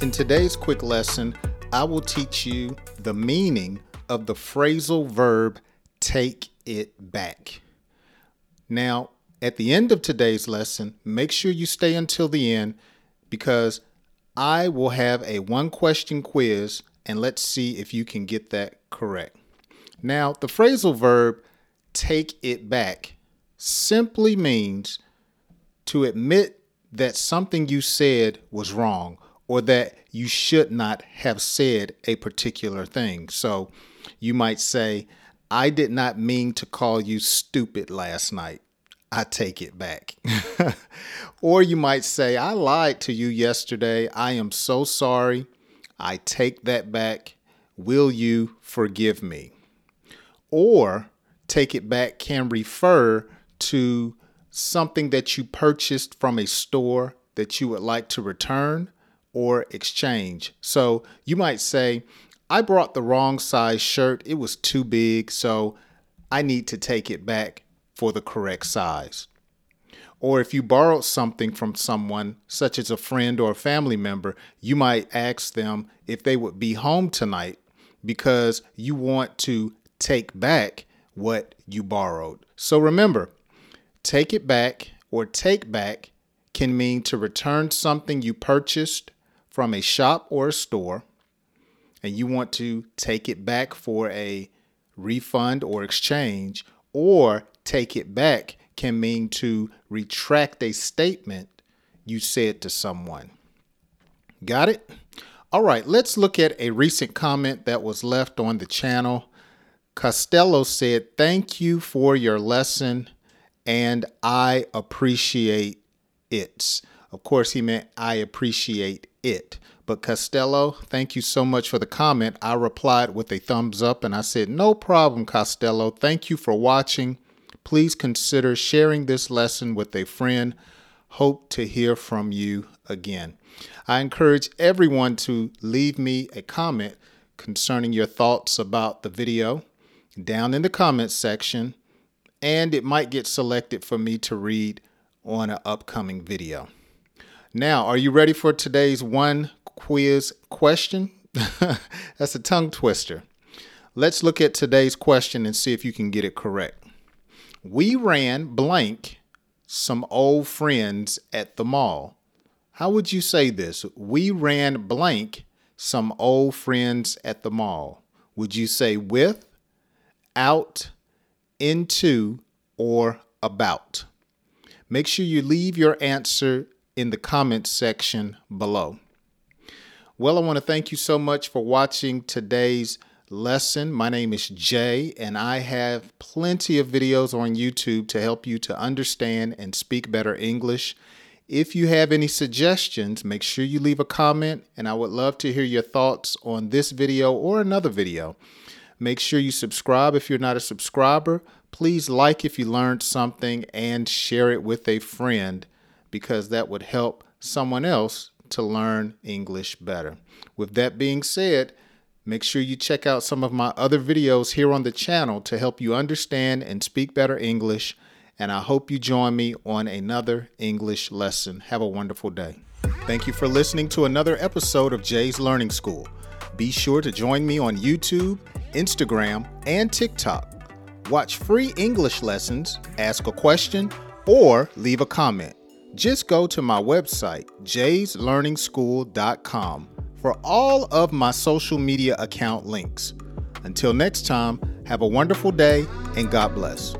In today's quick lesson, I will teach you the meaning of the phrasal verb take it back. Now, at the end of today's lesson, make sure you stay until the end because I will have a one question quiz and let's see if you can get that correct. Now, the phrasal verb take it back simply means to admit that something you said was wrong or that you should not have said a particular thing. So you might say, I did not mean to call you stupid last night. I take it back. or you might say, I lied to you yesterday. I am so sorry. I take that back. Will you forgive me? Or take it back can refer to something that you purchased from a store that you would like to return or exchange. So you might say, I brought the wrong size shirt. It was too big, so I need to take it back for the correct size. Or if you borrowed something from someone, such as a friend or a family member, you might ask them if they would be home tonight because you want to take back what you borrowed. So remember, take it back or take back can mean to return something you purchased from a shop or a store and you want to take it back for a refund or exchange, or take it back can mean to retract a statement you said to someone. Got it? All right, let's look at a recent comment that was left on the channel. Costello said, Thank you for your lesson, and I appreciate it. Of course, he meant I appreciate it. But Costello, thank you so much for the comment. I replied with a thumbs up and I said, No problem, Costello. Thank you for watching. Please consider sharing this lesson with a friend. Hope to hear from you again. I encourage everyone to leave me a comment concerning your thoughts about the video down in the comments section, and it might get selected for me to read on an upcoming video. Now, are you ready for today's one quiz question? That's a tongue twister. Let's look at today's question and see if you can get it correct. We ran blank some old friends at the mall. How would you say this? We ran blank some old friends at the mall. Would you say with, out, into, or about? Make sure you leave your answer in the comments section below. Well, I want to thank you so much for watching today's lesson. My name is Jay, and I have plenty of videos on YouTube to help you to understand and speak better English. If you have any suggestions, make sure you leave a comment, and I would love to hear your thoughts on this video or another video. Make sure you subscribe if you're not a subscriber. Please like if you learned something and share it with a friend because that would help someone else to learn English better. With that being said, make sure you check out some of my other videos here on the channel to help you understand and speak better English. And I hope you join me on another English lesson. Have a wonderful day. Thank you for listening to another episode of Jay's Learning School. Be sure to join me on YouTube, Instagram, and TikTok. Watch free English lessons, ask a question, or leave a comment just go to my website, jayslearningschool.com, for all of my social media account links. Until next time, have a wonderful day and God bless.